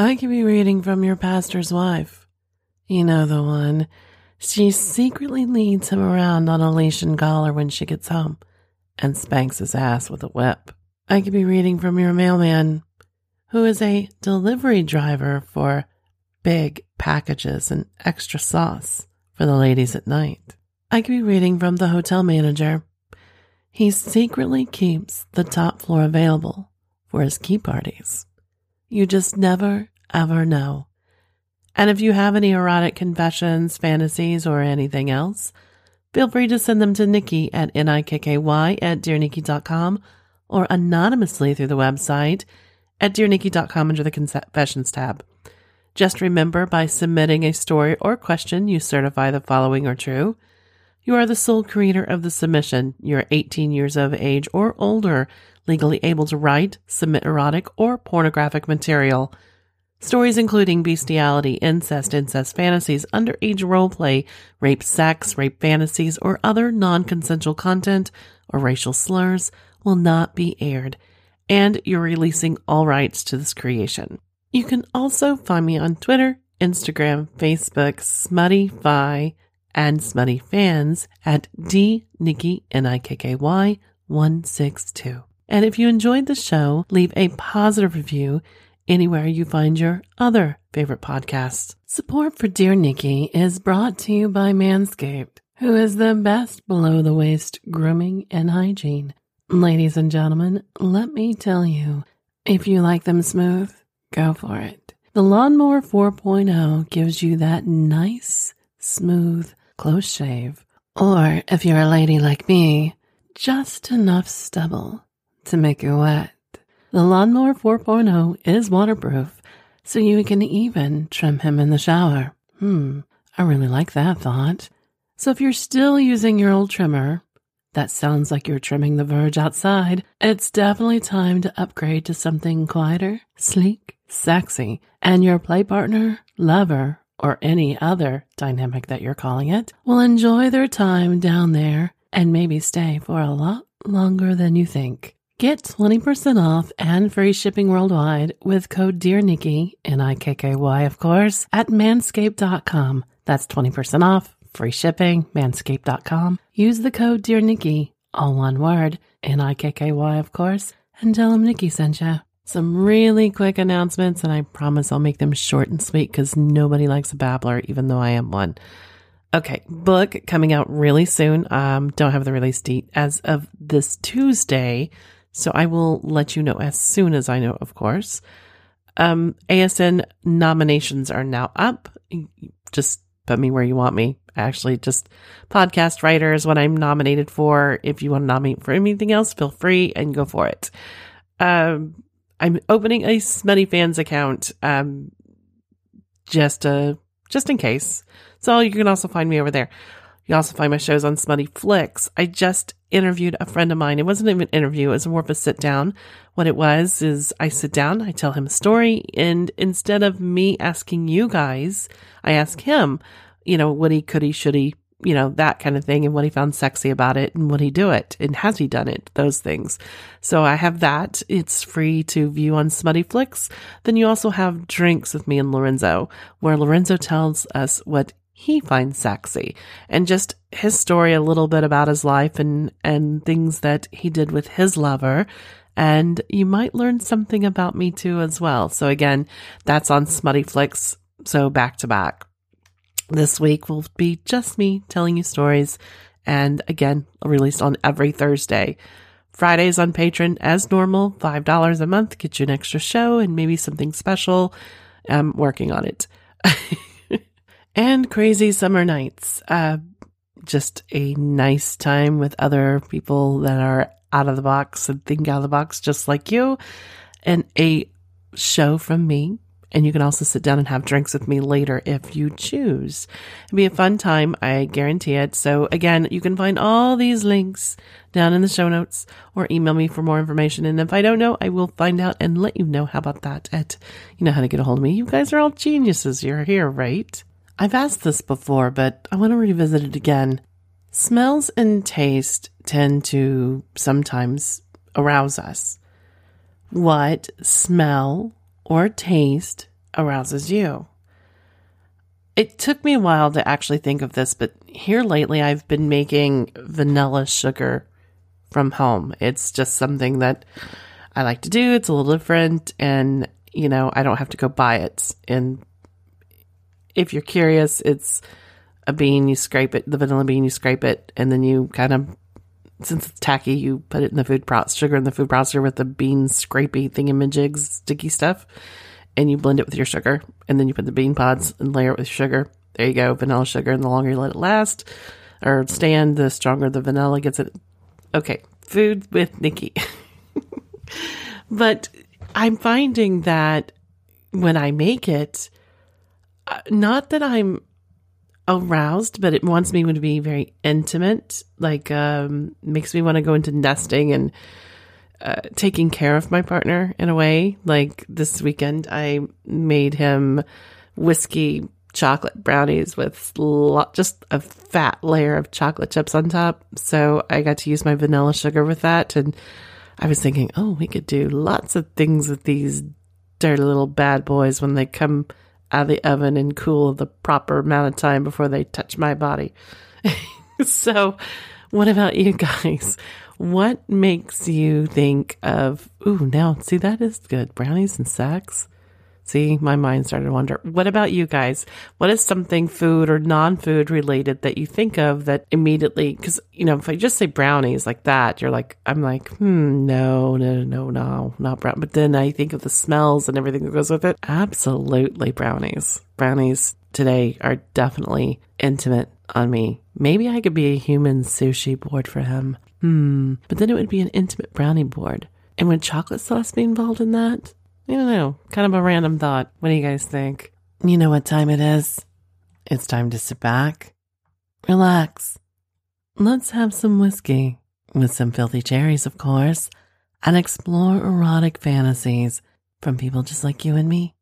I could be reading from your pastor's wife. You know the one. She secretly leads him around on a leash and collar when she gets home and spanks his ass with a whip. I could be reading from your mailman, who is a delivery driver for big packages and extra sauce for the ladies at night. I could be reading from the hotel manager. He secretly keeps the top floor available for his key parties. You just never, ever know. And if you have any erotic confessions, fantasies, or anything else, feel free to send them to Nikky at N-I-K-K-Y at DearNikky.com or anonymously through the website at DearNikky.com under the Confessions tab. Just remember by submitting a story or question, you certify the following are true. You are the sole creator of the submission. You're 18 years of age or older, legally able to write, submit erotic or pornographic material. Stories including bestiality, incest, incest fantasies, underage roleplay, rape sex, rape fantasies, or other non consensual content or racial slurs will not be aired, and you're releasing all rights to this creation. You can also find me on Twitter, Instagram, Facebook, Smuttyfi, and Smutty Fans at D Nikky N I K K Y 162. And if you enjoyed the show, leave a positive review anywhere you find your other favorite podcasts. Support for Dear Nikky is brought to you by Manscaped, who is the best below the waist grooming and hygiene. Ladies and gentlemen, let me tell you, if you like them smooth, go for it. The Lawnmower 4.0 gives you that nice, smooth, close shave. Or if you're a lady like me, just enough stubble to make you wet. The Lawnmower 4.0 is waterproof, so you can even trim him in the shower. Hmm, I really like that thought. So if you're still using your old trimmer, that sounds like you're trimming the verge outside. It's definitely time to upgrade to something quieter, sleek, sexy, and your play partner, lover, or any other dynamic that you're calling it will enjoy their time down there and maybe stay for a lot longer than you think. Get 20% off and free shipping worldwide with code DEARNIKKY, N-I-K-K-Y of course, at manscaped.com. That's 20% off, free shipping, manscaped.com. Use the code DEARNIKKY, all one word, N-I-K-K-Y of course, and tell them Nikky sent you. Some really quick announcements, and I promise I'll make them short and sweet because nobody likes a babbler, even though I am one. Okay, book coming out really soon. Um, don't have the release date as of this Tuesday, so I will let you know as soon as I know, of course. Um, ASN nominations are now up. Just put me where you want me. Actually, just podcast writer is what I'm nominated for. If you want to nominate for anything else, feel free and go for it. Um, I'm opening a Smutty Fans account, um, just uh, just in case. So you can also find me over there. You also find my shows on Smutty Flicks. I just interviewed a friend of mine. It wasn't even an interview, it was more of a sit down. What it was is I sit down, I tell him a story, and instead of me asking you guys, I ask him, you know, would he, could he, should he, you know, that kind of thing and what he found sexy about it and would he do it and has he done it? Those things. So I have that. It's free to view on Smutty Flicks. Then you also have Drinks with me and Lorenzo, where Lorenzo tells us what he finds sexy and just his story a little bit about his life and, and things that he did with his lover. And you might learn something about me too as well. So again, that's on Smutty Flicks. So back to back. This week will be just me telling you stories and again, released on every Thursday. Fridays on Patreon as normal, $5 a month, get you an extra show and maybe something special. I'm working on it. and crazy summer nights. Uh, just a nice time with other people that are out of the box and think out of the box just like you. And a show from me And you can also sit down and have drinks with me later if you choose. It'll be a fun time. I guarantee it. So again, you can find all these links down in the show notes or email me for more information. And if I don't know, I will find out and let you know. How about that? At, you know how to get a hold of me. You guys are all geniuses. You're here, right? I've asked this before, but I want to revisit it again. Smells and taste tend to sometimes arouse us. What smell or taste arouses you? It took me a while to actually think of this, but here lately I've been making vanilla sugar from home. It's just something that I like to do. It's a little different and, you know, I don't have to go buy it. And if you're curious, it's a bean, you scrape it, the vanilla bean, you scrape it, and then you kind of since it's tacky, you put it in the food processor, sugar in the food processor with the bean scrapey thingamajigs, sticky stuff, and you blend it with your sugar. And then you put the bean pods and layer it with sugar. There you go, vanilla sugar. And the longer you let it last or stand, the stronger the vanilla gets it. Okay, food with Nikky. but I'm finding that when I make it, not that I'm aroused, but it wants me to be very intimate. Like, um, makes me want to go into nesting and uh, taking care of my partner in a way. Like this weekend, I made him whiskey chocolate brownies with lo- just a fat layer of chocolate chips on top. So I got to use my vanilla sugar with that. And I was thinking, oh, we could do lots of things with these dirty little bad boys when they come out of the oven and cool the proper amount of time before they touch my body. so, what about you guys? What makes you think of, ooh, now, see, that is good. Brownies and sex. See, my mind started to wonder. What about you guys? What is something food or non food related that you think of that immediately? Because, you know, if I just say brownies like that, you're like, I'm like, hmm, no, no, no, no, not brown. But then I think of the smells and everything that goes with it. Absolutely brownies. Brownies today are definitely intimate on me. Maybe I could be a human sushi board for him. Hmm. But then it would be an intimate brownie board. And would chocolate sauce be involved in that? I don't know. Kind of a random thought. What do you guys think? You know what time it is? It's time to sit back, relax. Let's have some whiskey with some filthy cherries, of course, and explore erotic fantasies from people just like you and me.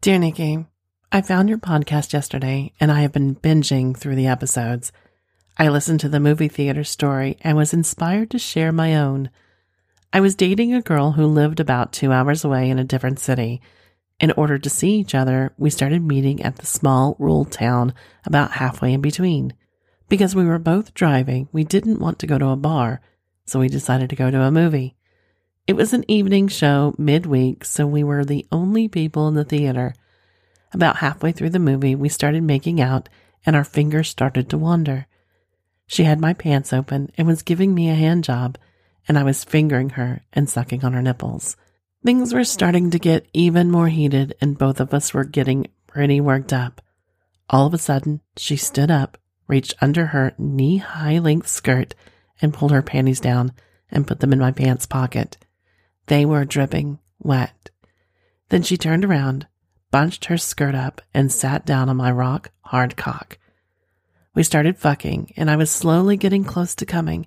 Dear Nikky, I found your podcast yesterday and I have been binging through the episodes. I listened to the movie theater story and was inspired to share my own. I was dating a girl who lived about two hours away in a different city. In order to see each other, we started meeting at the small rural town about halfway in between. Because we were both driving, we didn't want to go to a bar, so we decided to go to a movie. It was an evening show midweek, so we were the only people in the theater. About halfway through the movie, we started making out and our fingers started to wander. She had my pants open and was giving me a hand job and I was fingering her and sucking on her nipples. Things were starting to get even more heated, and both of us were getting pretty worked up. All of a sudden, she stood up, reached under her knee high length skirt, and pulled her panties down and put them in my pants pocket. They were dripping wet. Then she turned around, bunched her skirt up, and sat down on my rock hard cock. We started fucking, and I was slowly getting close to coming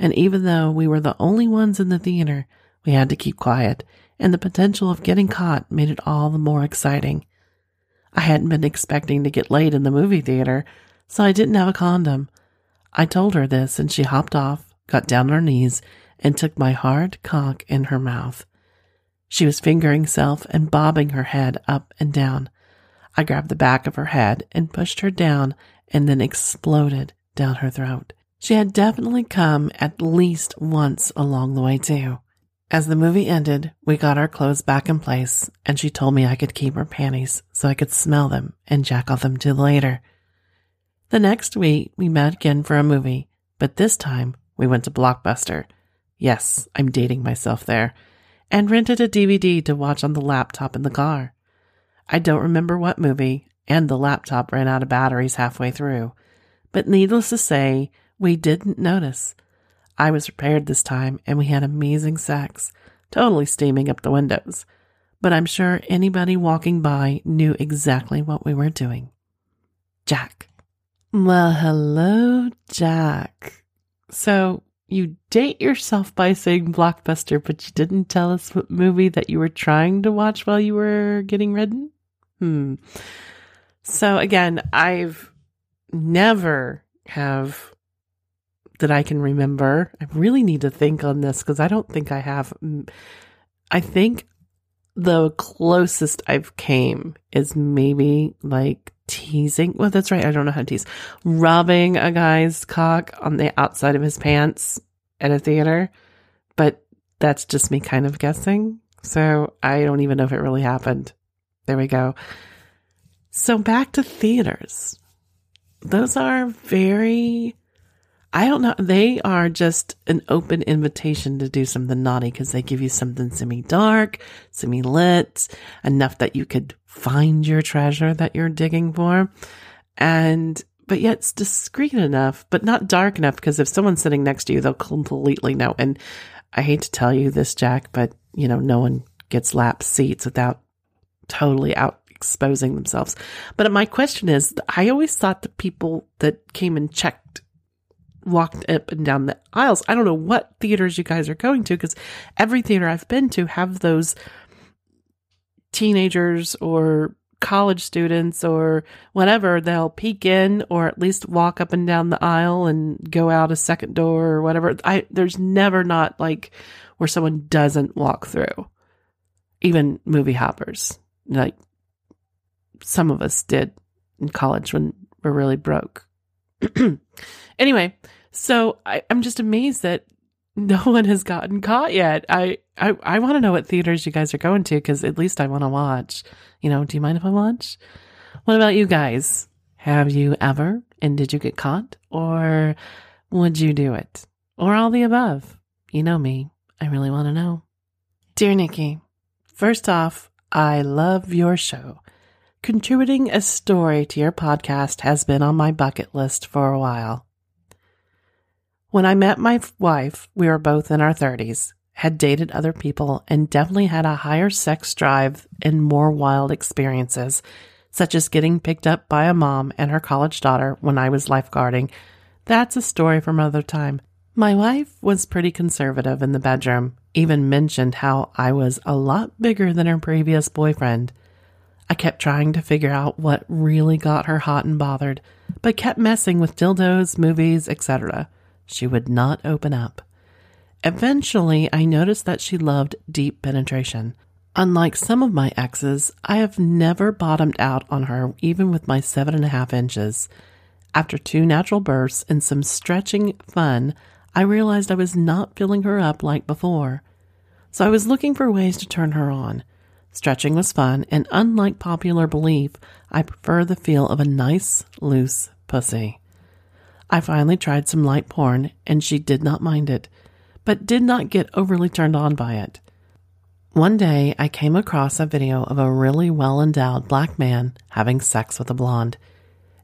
and even though we were the only ones in the theater, we had to keep quiet, and the potential of getting caught made it all the more exciting. I hadn't been expecting to get laid in the movie theater, so I didn't have a condom. I told her this, and she hopped off, got down on her knees, and took my hard cock in her mouth. She was fingering self and bobbing her head up and down. I grabbed the back of her head and pushed her down and then exploded down her throat. She had definitely come at least once along the way, too. As the movie ended, we got our clothes back in place, and she told me I could keep her panties so I could smell them and jack off them to later. The next week, we met again for a movie, but this time we went to Blockbuster. Yes, I'm dating myself there, and rented a DVD to watch on the laptop in the car. I don't remember what movie, and the laptop ran out of batteries halfway through. But needless to say, we didn't notice. I was prepared this time and we had amazing sex, totally steaming up the windows. but I'm sure anybody walking by knew exactly what we were doing. Jack. Well, hello, Jack. So you date yourself by saying blockbuster, but you didn't tell us what movie that you were trying to watch while you were getting ridden? Hmm. So again, I've never have that I can remember. I really need to think on this because I don't think I have. I think the closest I've came is maybe like teasing. Well, that's right. I don't know how to tease. Rubbing a guy's cock on the outside of his pants at a theater. But that's just me kind of guessing. So I don't even know if it really happened. There we go. So back to theaters. Those are very, I don't know. They are just an open invitation to do something naughty because they give you something semi dark, semi lit, enough that you could find your treasure that you're digging for. And, but yet it's discreet enough, but not dark enough because if someone's sitting next to you, they'll completely know. And I hate to tell you this, Jack, but you know, no one gets lap seats without totally out exposing themselves. But my question is, I always thought the people that came and checked walked up and down the aisles. I don't know what theaters you guys are going to because every theater I've been to have those teenagers or college students or whatever, they'll peek in or at least walk up and down the aisle and go out a second door or whatever. I there's never not like where someone doesn't walk through. Even movie hoppers. Like some of us did in college when we're really broke. anyway, so I, I'm just amazed that no one has gotten caught yet. I I, I want to know what theaters you guys are going to because at least I want to watch. You know, do you mind if I watch? What about you guys? Have you ever and did you get caught or would you do it? Or all the above? You know me. I really want to know. Dear Nikky, first off, I love your show. Contributing a story to your podcast has been on my bucket list for a while. When I met my wife, we were both in our 30s, had dated other people, and definitely had a higher sex drive and more wild experiences, such as getting picked up by a mom and her college daughter when I was lifeguarding. That's a story from another time. My wife was pretty conservative in the bedroom, even mentioned how I was a lot bigger than her previous boyfriend. I kept trying to figure out what really got her hot and bothered, but kept messing with dildos, movies, etc. She would not open up. Eventually, I noticed that she loved deep penetration. Unlike some of my exes, I have never bottomed out on her, even with my seven and a half inches. After two natural births and some stretching fun, I realized I was not filling her up like before. So I was looking for ways to turn her on. Stretching was fun, and unlike popular belief, I prefer the feel of a nice, loose pussy. I finally tried some light porn, and she did not mind it, but did not get overly turned on by it. One day, I came across a video of a really well endowed black man having sex with a blonde.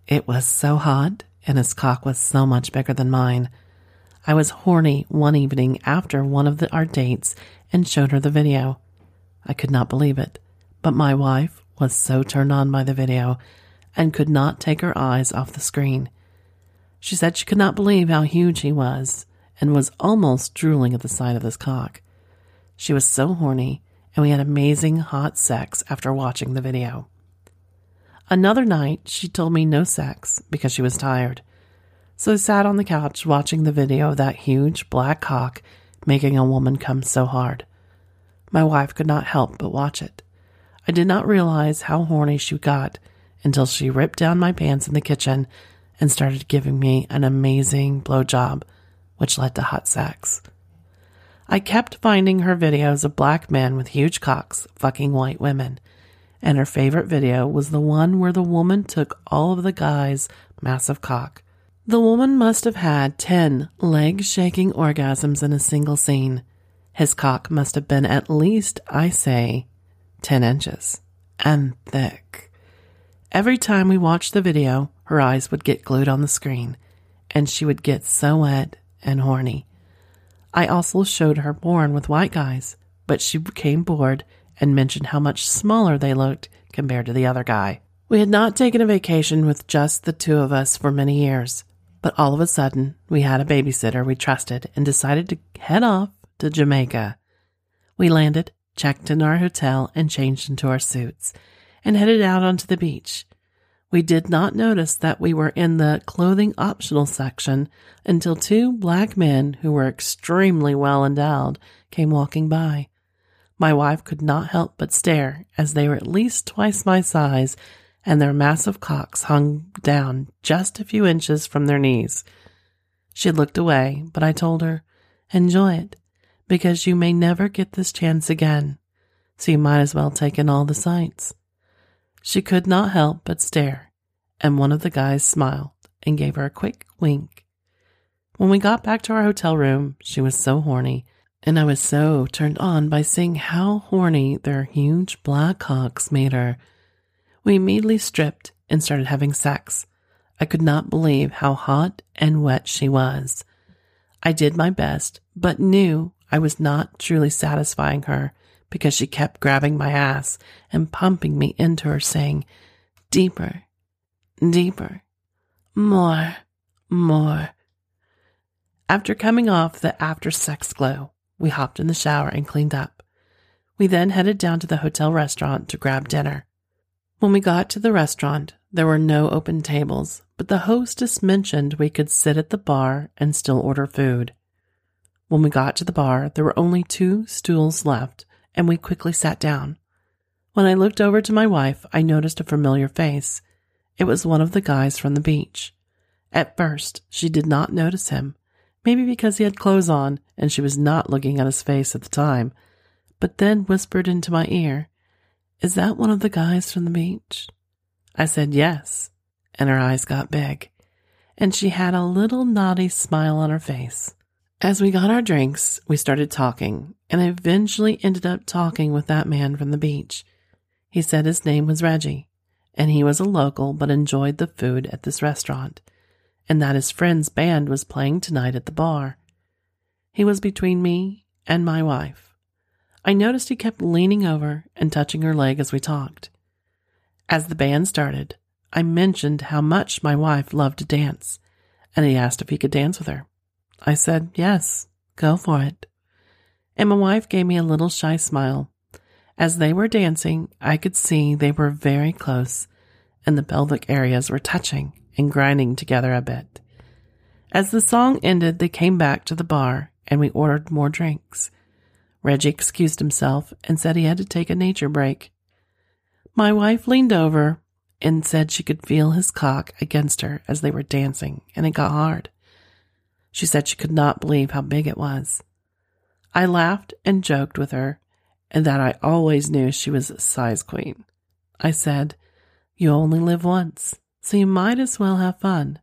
It was so hot, and his cock was so much bigger than mine. I was horny one evening after one of the, our dates and showed her the video. I could not believe it, but my wife was so turned on by the video and could not take her eyes off the screen. She said she could not believe how huge he was and was almost drooling at the sight of his cock. She was so horny, and we had amazing hot sex after watching the video. Another night, she told me no sex because she was tired. So I sat on the couch watching the video of that huge black cock making a woman come so hard. My wife could not help but watch it. I did not realize how horny she got until she ripped down my pants in the kitchen and started giving me an amazing blowjob, which led to hot sex. I kept finding her videos of black men with huge cocks fucking white women, and her favorite video was the one where the woman took all of the guy's massive cock. The woman must have had 10 leg shaking orgasms in a single scene. His cock must have been at least, I say, 10 inches and thick. Every time we watched the video, her eyes would get glued on the screen, and she would get so wet and horny. I also showed her porn with white guys, but she became bored and mentioned how much smaller they looked compared to the other guy. We had not taken a vacation with just the two of us for many years, but all of a sudden we had a babysitter we trusted and decided to head off to Jamaica. We landed, checked in our hotel, and changed into our suits and headed out onto the beach. We did not notice that we were in the clothing optional section until two black men who were extremely well endowed came walking by. My wife could not help but stare as they were at least twice my size and their massive cocks hung down just a few inches from their knees. She looked away, but I told her, Enjoy it, because you may never get this chance again, so you might as well take in all the sights. She could not help but stare, and one of the guys smiled and gave her a quick wink. When we got back to our hotel room, she was so horny, and I was so turned on by seeing how horny their huge black cocks made her we immediately stripped and started having sex. I could not believe how hot and wet she was. I did my best, but knew I was not truly satisfying her because she kept grabbing my ass and pumping me into her, saying, Deeper, deeper, more, more. After coming off the after sex glow, we hopped in the shower and cleaned up. We then headed down to the hotel restaurant to grab dinner. When we got to the restaurant, there were no open tables, but the hostess mentioned we could sit at the bar and still order food. When we got to the bar, there were only two stools left, and we quickly sat down. When I looked over to my wife, I noticed a familiar face. It was one of the guys from the beach. At first, she did not notice him, maybe because he had clothes on and she was not looking at his face at the time, but then whispered into my ear, is that one of the guys from the beach? I said yes, and her eyes got big, and she had a little naughty smile on her face. As we got our drinks, we started talking, and I eventually ended up talking with that man from the beach. He said his name was Reggie, and he was a local but enjoyed the food at this restaurant, and that his friend's band was playing tonight at the bar. He was between me and my wife. I noticed he kept leaning over and touching her leg as we talked. As the band started, I mentioned how much my wife loved to dance, and he asked if he could dance with her. I said, yes, go for it. And my wife gave me a little shy smile. As they were dancing, I could see they were very close, and the pelvic areas were touching and grinding together a bit. As the song ended, they came back to the bar and we ordered more drinks. Reggie excused himself and said he had to take a nature break. My wife leaned over and said she could feel his cock against her as they were dancing, and it got hard. She said she could not believe how big it was. I laughed and joked with her, and that I always knew she was a size queen. I said, You only live once, so you might as well have fun.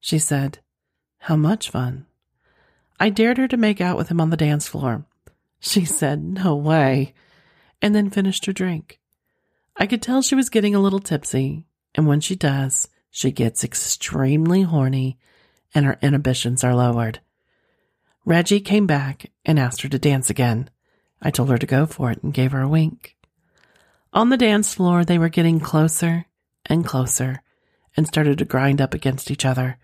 She said, How much fun? I dared her to make out with him on the dance floor, she said, No way, and then finished her drink. I could tell she was getting a little tipsy, and when she does, she gets extremely horny and her inhibitions are lowered. Reggie came back and asked her to dance again. I told her to go for it and gave her a wink. On the dance floor, they were getting closer and closer and started to grind up against each other.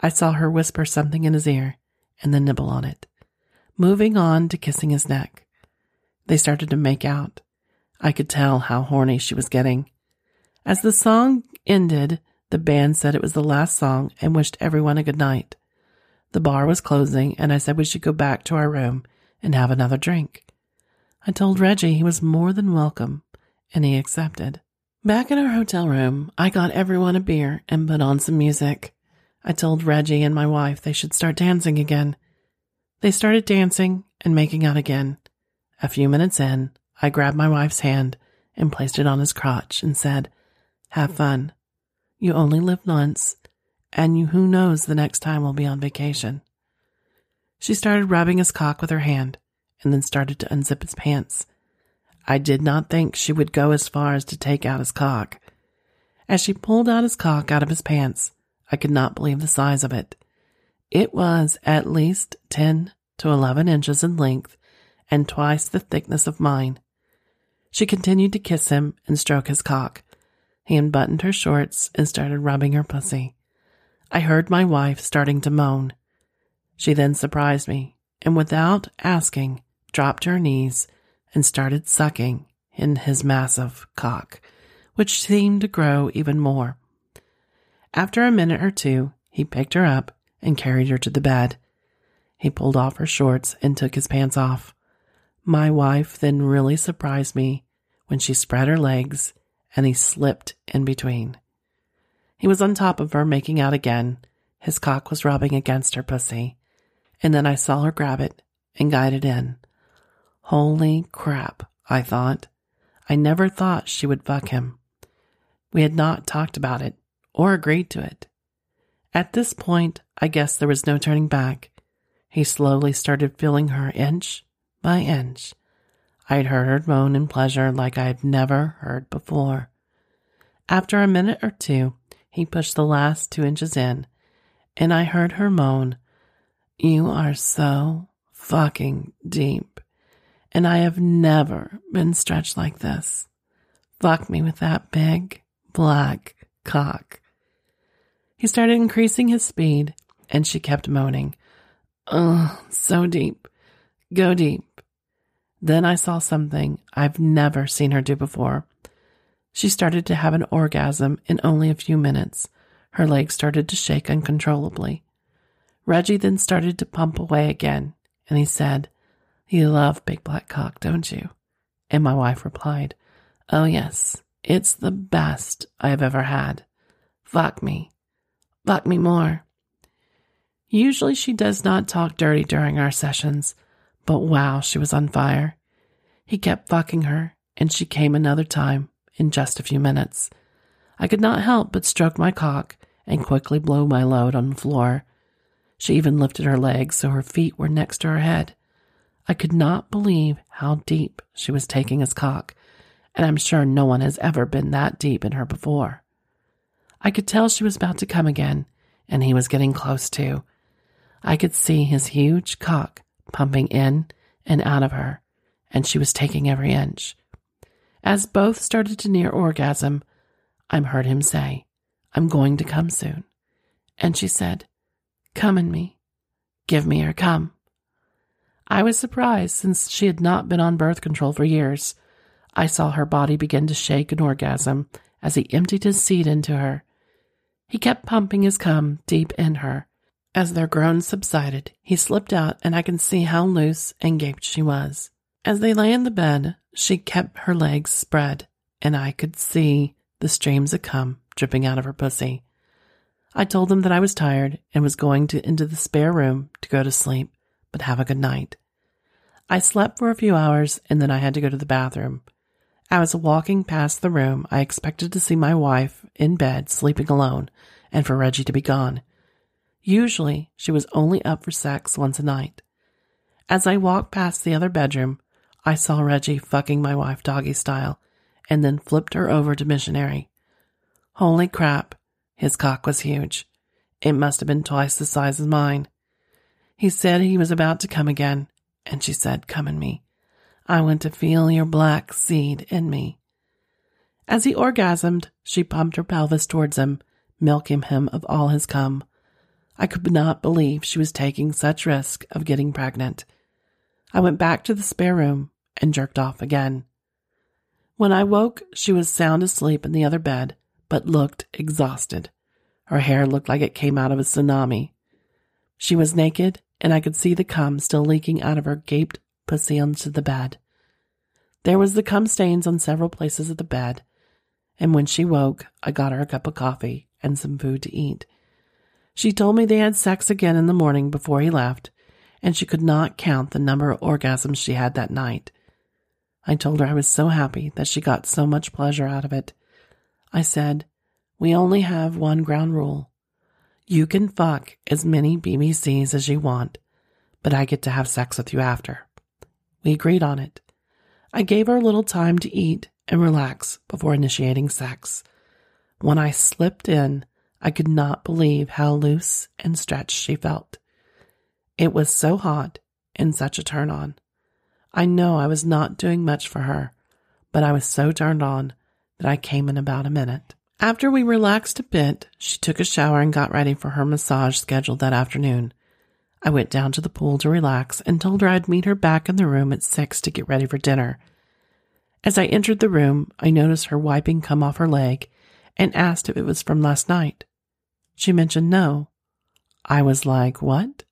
I saw her whisper something in his ear and then nibble on it moving on to kissing his neck. They started to make out. I could tell how horny she was getting. As the song ended, the band said it was the last song and wished everyone a good night. The bar was closing, and I said we should go back to our room and have another drink. I told Reggie he was more than welcome, and he accepted. Back in our hotel room, I got everyone a beer and put on some music. I told Reggie and my wife they should start dancing again. They started dancing and making out again. A few minutes in, I grabbed my wife's hand and placed it on his crotch and said, Have fun. You only live once, and you, who knows the next time we'll be on vacation. She started rubbing his cock with her hand and then started to unzip his pants. I did not think she would go as far as to take out his cock. As she pulled out his cock out of his pants, I could not believe the size of it. It was at least 10 to 11 inches in length and twice the thickness of mine. She continued to kiss him and stroke his cock. He unbuttoned her shorts and started rubbing her pussy. I heard my wife starting to moan. She then surprised me and without asking, dropped to her knees and started sucking in his massive cock, which seemed to grow even more. After a minute or two, he picked her up and carried her to the bed. He pulled off her shorts and took his pants off. My wife then really surprised me when she spread her legs and he slipped in between. He was on top of her, making out again. His cock was rubbing against her pussy. And then I saw her grab it and guide it in. Holy crap, I thought. I never thought she would fuck him. We had not talked about it or agreed to it. At this point, I guess there was no turning back. He slowly started feeling her inch by inch. I had heard her moan in pleasure like I had never heard before. After a minute or two, he pushed the last two inches in, and I heard her moan, You are so fucking deep, and I have never been stretched like this. Fuck me with that big black cock. He started increasing his speed, and she kept moaning, Oh, so deep. Go deep. Then I saw something I've never seen her do before. She started to have an orgasm in only a few minutes. Her legs started to shake uncontrollably. Reggie then started to pump away again, and he said, You love Big Black Cock, don't you? And my wife replied, Oh, yes, it's the best I have ever had. Fuck me. Fuck me more. Usually she does not talk dirty during our sessions, but wow, she was on fire. He kept fucking her, and she came another time in just a few minutes. I could not help but stroke my cock and quickly blow my load on the floor. She even lifted her legs so her feet were next to her head. I could not believe how deep she was taking his cock, and I'm sure no one has ever been that deep in her before. I could tell she was about to come again, and he was getting close too. I could see his huge cock pumping in and out of her, and she was taking every inch. As both started to near orgasm, I heard him say, I'm going to come soon. And she said, Come in me. Give me your come. I was surprised since she had not been on birth control for years. I saw her body begin to shake in orgasm as he emptied his seed into her. He kept pumping his cum deep in her. As their groans subsided, he slipped out, and I can see how loose and gaped she was. As they lay in the bed, she kept her legs spread, and I could see the streams of cum dripping out of her pussy. I told them that I was tired and was going to into the spare room to go to sleep, but have a good night. I slept for a few hours and then I had to go to the bathroom. I was walking past the room, I expected to see my wife in bed sleeping alone and for Reggie to be gone. Usually, she was only up for sex once a night. As I walked past the other bedroom, I saw Reggie fucking my wife doggy style and then flipped her over to missionary. Holy crap, his cock was huge. It must have been twice the size of mine. He said he was about to come again, and she said, Come in me. I want to feel your black seed in me. As he orgasmed, she pumped her pelvis towards him, milking him of all his cum. I could not believe she was taking such risk of getting pregnant. I went back to the spare room and jerked off again. When I woke, she was sound asleep in the other bed, but looked exhausted. Her hair looked like it came out of a tsunami. She was naked, and I could see the cum still leaking out of her gaped pussy onto the bed. There was the cum stains on several places of the bed, and when she woke, I got her a cup of coffee and some food to eat. She told me they had sex again in the morning before he left, and she could not count the number of orgasms she had that night. I told her I was so happy that she got so much pleasure out of it. I said, We only have one ground rule. You can fuck as many BBCs as you want, but I get to have sex with you after. We agreed on it. I gave her a little time to eat and relax before initiating sex. When I slipped in, I could not believe how loose and stretched she felt. It was so hot and such a turn on. I know I was not doing much for her, but I was so turned on that I came in about a minute. After we relaxed a bit, she took a shower and got ready for her massage scheduled that afternoon. I went down to the pool to relax and told her I'd meet her back in the room at six to get ready for dinner. As I entered the room, I noticed her wiping cum off her leg and asked if it was from last night. She mentioned no. I was like, what?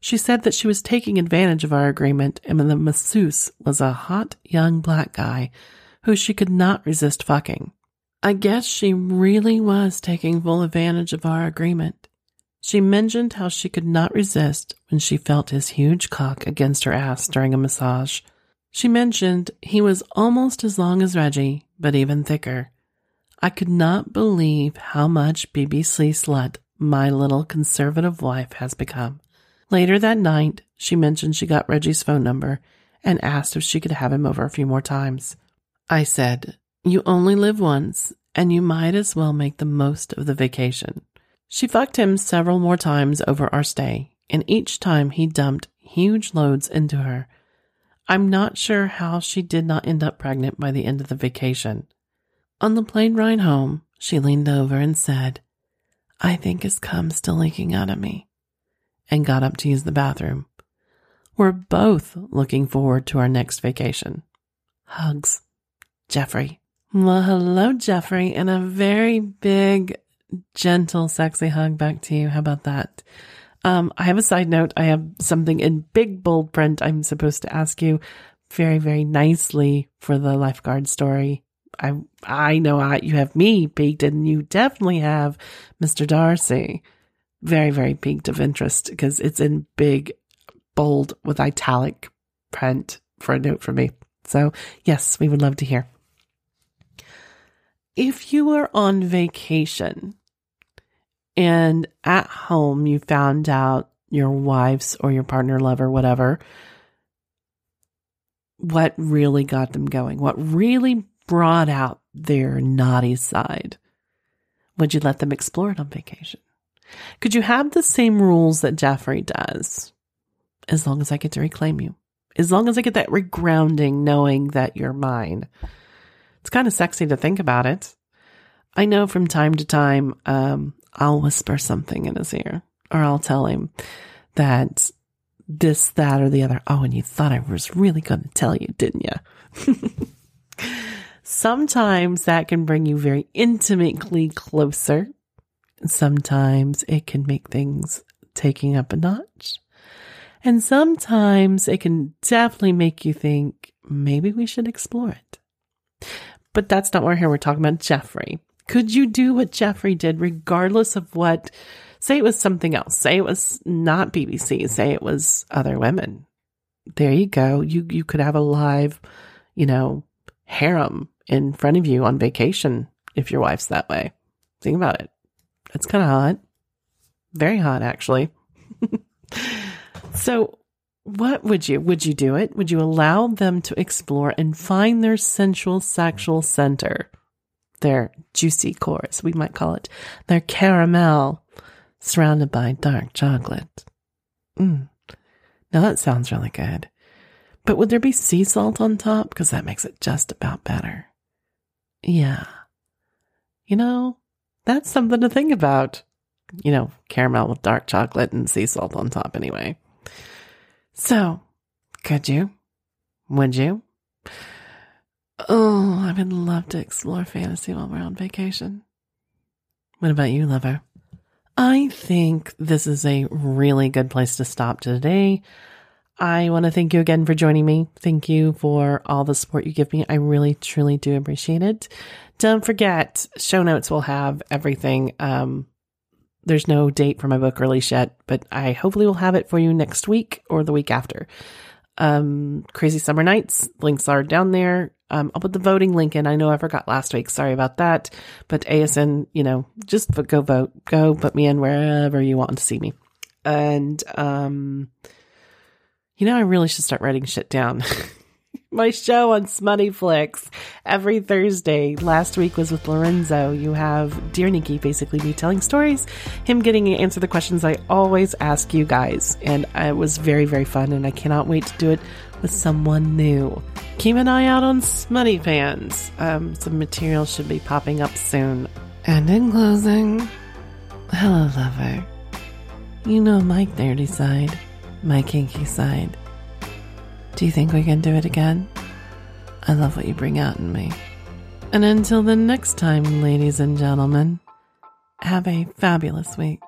She said that she was taking advantage of our agreement and the masseuse was a hot young black guy who she could not resist fucking. I guess she really was taking full advantage of our agreement. She mentioned how she could not resist when she felt his huge cock against her ass during a massage. She mentioned he was almost as long as Reggie, but even thicker. I could not believe how much BBC slut my little conservative wife has become. Later that night, she mentioned she got Reggie's phone number and asked if she could have him over a few more times. I said, You only live once, and you might as well make the most of the vacation. She fucked him several more times over our stay, and each time he dumped huge loads into her. I'm not sure how she did not end up pregnant by the end of the vacation. On the plane ride home, she leaned over and said, I think his cum's still leaking out of me, and got up to use the bathroom. We're both looking forward to our next vacation. Hugs, Jeffrey. Well, hello, Jeffrey, and a very big gentle, sexy hug back to you. How about that? Um, I have a side note. I have something in big bold print I'm supposed to ask you very, very nicely for the lifeguard story. I I know I, you have me piqued and you definitely have Mr. Darcy. Very, very piqued of interest because it's in big, bold with italic print for a note for me. So yes, we would love to hear. If you were on vacation and at home you found out your wife's or your partner, lover, whatever, what really got them going, what really brought out their naughty side. Would you let them explore it on vacation? Could you have the same rules that Jeffrey does? As long as I get to reclaim you. As long as I get that regrounding knowing that you're mine. It's kind of sexy to think about it. I know from time to time, um, I'll whisper something in his ear or I'll tell him that this, that, or the other. Oh, and you thought I was really going to tell you, didn't you? Sometimes that can bring you very intimately closer. Sometimes it can make things taking up a notch. And sometimes it can definitely make you think maybe we should explore it. But that's not why we're here. We're talking about Jeffrey. Could you do what Jeffrey did, regardless of what, say it was something else, say it was not BBC, say it was other women. There you go. You, you could have a live, you know, harem in front of you on vacation if your wife's that way. Think about it. It's kind of hot. Very hot, actually. so, what would you? Would you do it? Would you allow them to explore and find their sensual sexual center? their juicy cores, we might call it, their caramel surrounded by dark chocolate. Mm. Now that sounds really good. But would there be sea salt on top? Because that makes it just about better. Yeah. You know, that's something to think about. You know, caramel with dark chocolate and sea salt on top anyway. So, could you? Would you? Oh, I would love to explore fantasy while we're on vacation. What about you, lover? I think this is a really good place to stop today. I want to thank you again for joining me. Thank you for all the support you give me. I really, truly do appreciate it. Don't forget, show notes will have everything. Um, there's no date for my book release yet, but I hopefully will have it for you next week or the week after. Um, Crazy Summer Nights links are down there. Um, I'll put the voting link in. I know I forgot last week. Sorry about that. But ASN, you know, just go vote. Go put me in wherever you want to see me. And, um, you know, I really should start writing shit down. My show on Smutty Flicks every Thursday. Last week was with Lorenzo. You have Dear Nikky, basically me telling stories, him getting to answer the questions I always ask you guys. And it was very, very fun. And I cannot wait to do it with someone new. Keep an eye out on Smutty Fans. Um, some material should be popping up soon. And in closing, hello, lover. You know my dirty side, my kinky side. Do you think we can do it again? I love what you bring out in me. And until the next time, ladies and gentlemen, have a fabulous week.